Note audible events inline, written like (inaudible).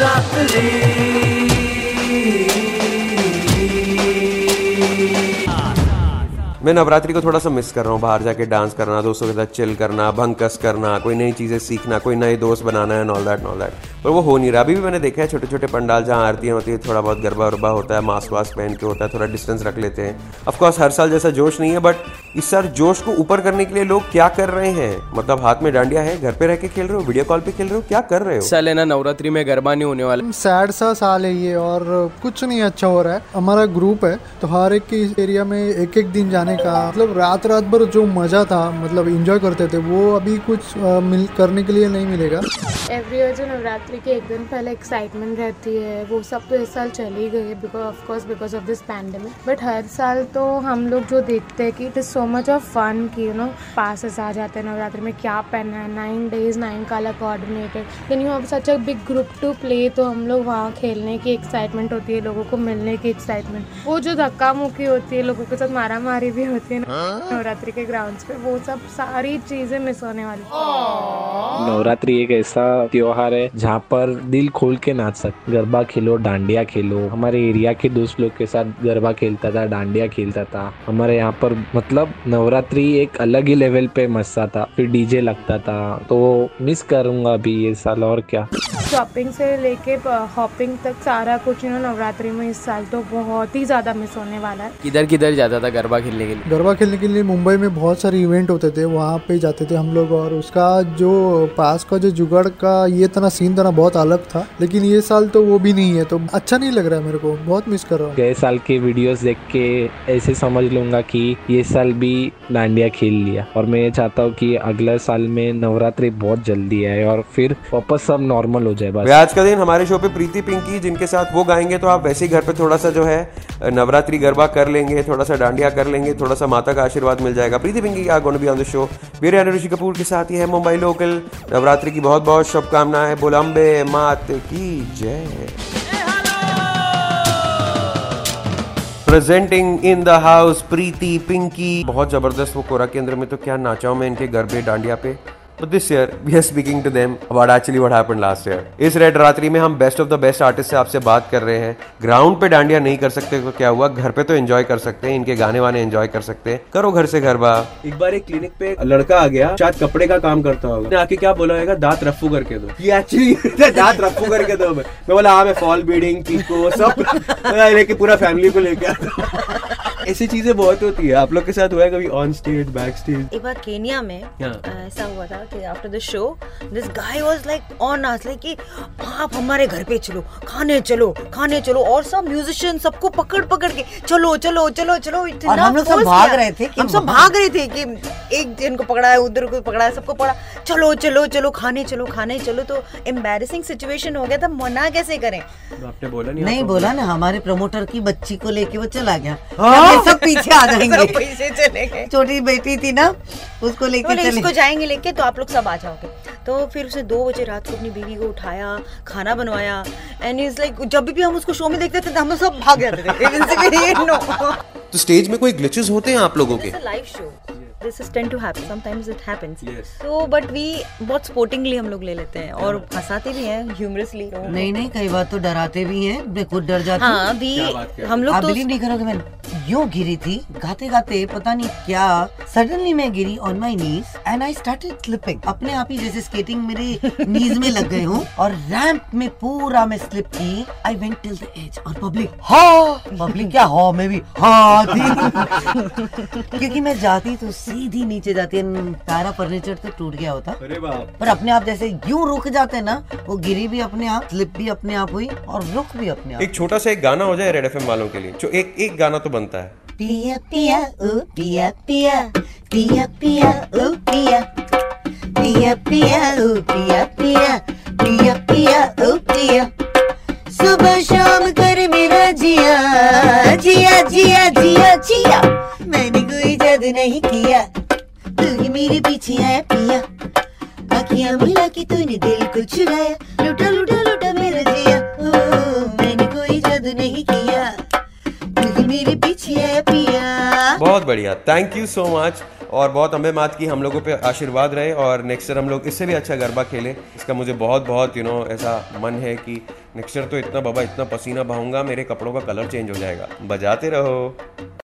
रात ली मैं नवरात्रि को थोड़ा सा मिस कर रहा हूँ। बाहर जाके डांस करना दोस्तों के साथ चिल करना भंकस करना कोई नई चीज़ें सीखना कोई नए दोस्त बनाना है ऑल दैट ऑल दैट पर वो हो नहीं रहा। अभी भी मैंने देखा है छोटे छोटे पंडाल जहाँ आरतियाँ होती है थोड़ा बहुत गरबा उरबा होता है मास्क वास्क पहन के होता है थोड़ा डिस्टेंस रख लेते हैं। ऑफकोर्स हर साल जैसा जोश नहीं है बट इस साल जोश को ऊपर करने के लिए लोग क्या कर रहे हैं? मतलब हाथ में डांडिया है घर पे रह के खेल रहे हो वीडियो कॉल पे खेल रहे हो क्या कर रहे हो? साल है ना नवरात्रि में गरबा नहीं होने वाला। सैड सा साल है ये और कुछ नहीं अच्छा हो रहा है। हमारा ग्रुप है तो हर एक के एरिया में एक एक दिन जाने का। मतलब रात रात भर जो मज़ा था मतलब इंजॉय करते थे वो अभी कुछ आ, मिल करने के लिए नहीं मिलेगा। एवरी ईयर जो नवरात्रि के एक दिन पहले एक्साइटमेंट रहती है वो सब तो इस साल चली गई है because of course because of this pandemic but हर साल तो हम लोग जो देखते हैं कि it is so much of fun कि यू नो पासेस आ जाते हैं नवरात्रि में क्या पहनना है nine days nine color coordinated then you have such a big group to play तो हम लोग वहाँ खेलने की एक्साइटमेंट होती है लोगों को मिलने की एक्साइटमेंट वो जो धक्का मुक्की होती है लोगों के साथ मारा मारी भी होती है ना नवरात्रि के ग्राउंड्स पे वो सब सारी चीज़ें मिस होने वाली नवरात्रि एक ऐसा त्योहार है जहाँ पर दिल खोल के नाच सकते गरबा खेलो डांडिया खेलो। हमारे एरिया के दोस्त लोग के साथ गरबा खेलता था डांडिया खेलता था। हमारे यहाँ पर मतलब नवरात्रि एक अलग ही लेवल पे मस्सा था। फिर डीजे लगता था। तो मिस करूँगा अभी ये साल और क्या। शॉपिंग से लेके हॉपिंग तक सारा कुछ नवरात्रि में इस साल तो बहुत ही ज़्यादा मिस होने वाला है। किधर किधर जाता था गरबा खेलने? के लिए। गरबा खेलने के लिए मुंबई में बहुत सारे इवेंट होते थे वहाँ पे जाते थे हम लोग और उसका जो पास का जो जुगाड़ का ये तना सीन तना बहुत अलग था लेकिन ये साल तो वो भी नहीं है तो अच्छा नहीं लग रहा है मेरे को बहुत मिस कर रहा हूँ। गए साल के वीडियोस देख के ऐसे समझ लूँगा कि ये साल भी डांडिया खेल लिया। और मैं ये चाहता हूँ कि अगले साल में नवरात्रि बहुत जल्दी आए और फिर वापस सब नॉर्मल हो जाए बस। आज का दिन हमारे शो पे प्रीति पिंकी जिनके साथ वो गाएँगे तो आप वैसे ही घर पे थोड़ा सा जो है नवरात्रि गरबा कर लेंगे थोड़ा सा डांडिया कर लेंगे थोड़ा सा माता का आशीर्वाद मिल जाएगा। Preeti Pinky are gonna be on the show मेरे यानी ऋषि कपूर के साथ ही है मुंबई लोकल नवरात्रि की बहुत बहुत शुभकामनाएँ। बोलम्बे मात की जय। Presenting in the house Preeti Pinky. बहुत ज़बरदस्त वो कोरा केंद्र में तो क्या नाचाओ मैं इनके गरबे डांडिया पे? But this year, we are speaking to them about actually what happened last year. इस रेड रात्रि में हम best of the best artist से आपसे बात कर रहे हैं। ग्राउंड पे डांडिया नहीं कर सकते तो क्या हुआ? घर पे तो एंजॉय कर सकते हैं इनके गाने वाने एंजॉय कर सकते हैं। करो घर से घर बा एक बार एक क्लिनिक पे लड़का आ गया शायद कपड़े का काम करता होगा। आके क्या बोला होगा? दांत रफू करके दो। (laughs) दांत रफू करके दो। मैं बोला हाँ मैं फॉल (laughs) बीडिंग पूरा फैमिली को लेके आता ऐसी चीज़ें बहुत होती है। आप लोग के साथ हुआ है कभी ऑन स्टेज बैक स्टेज एक बार केनिया में ऐसा हुआ था कि after the show this guy was like on us like कि आप हमारे घर पे चलो खाने चलो खाने चलो और सब म्यूजिशियन सबको पकड़ पकड़ के चलो चलो चलो चलो इतना और हम लोग सब भाग रहे थे हम सब भाग रहे थे कि एक जन को पकड़ा है उधर को पकड़ा है सबको पकड़ा। चलो चलो चलो खाने चलो खाने चलो तो एम्बेरसिंग सिचुएशन हो गया था मना कैसे करें? आपने बोला नहीं नहीं बोला ना हमारे प्रमोटर की बच्ची को लेके वो चला गया। सब पीछे आ (laughs) जाएँगे। पीछे चले गए। छोटी बेटी थी ना उसको लेके बोले चले। इसको जाएँगे लेके तो आप लोग सब आ जाओगे। तो फिर उसे दो बजे रात को अपनी बीवी को उठाया खाना बनवाया एंड इज़ लाइक जब भी हम उसको शो में देखते थे तो हम लोग सब भाग जाते थे। नो तो स्टेज में कोई ग्लिचेस होते हैं आप लोगों के? Live show this is tend to happen sometimes it happens so but we बहुत स्पोर्टिंगली हम लोग ले लेते हैं और हंसाते भी हैं ह्यूमरसली नहीं नहीं कई बार तो डराते भी हैं मैं खुद डर जाती हाँ। भी हम लोग आप तो बिलीव नहीं करोगे मैं यूँ गिरी थी गाते गाते पता नहीं क्या सडनली मैं गिरी on my knees and I started slipping अपने आप ही जैसे स्केटिंग मेरे नीज में लग गए हूँ और रैंप में पूरा मैं स्लिप की। I went till the edge और पब्लिक हाँ पब्लिक क्या हाँ मैं भी हाँ थी। क्योंकि मैं जाती तो सीधी नीचे जाती है सारा फर्नीचर तो टूट गया होता। अरे बाप। पर अपने आप जैसे यूँ रुक जाते ना वो गिरी भी अपने आप स्लिप भी अपने आप हुई और रुक भी अपने आप। एक छोटा सा एक गाना हो जाए रेड एफएम वालों के लिए जो एक एक गाना तो बनता है। पिया ओ पिया पिया। ओ पिया पिया। पिया पिया पिया सुबह, शाम कर मेरा जिया। जिया जिया जिया जिया। मैंने कोई जादू नहीं किया। तू ही मेरे पीछे आया, पिया। अखियाँ मिला के तूने दिल को चुराया लुटा लुटा लुटा मेरा जिया। ओ, मैंने कोई जादू नहीं किया। बढ़िया। थैंक यू सो मच और बहुत अम्बे मात की हम लोगों पे आशीर्वाद रहे और नेक्स्ट ईयर हम लोग इससे भी अच्छा गरबा खेलें। इसका मुझे बहुत बहुत यू नो ऐसा मन है कि नेक्स्ट ईयर तो इतना बाबा, इतना पसीना बहाऊँगा, मेरे कपड़ों का कलर चेंज हो जाएगा। बजाते रहो।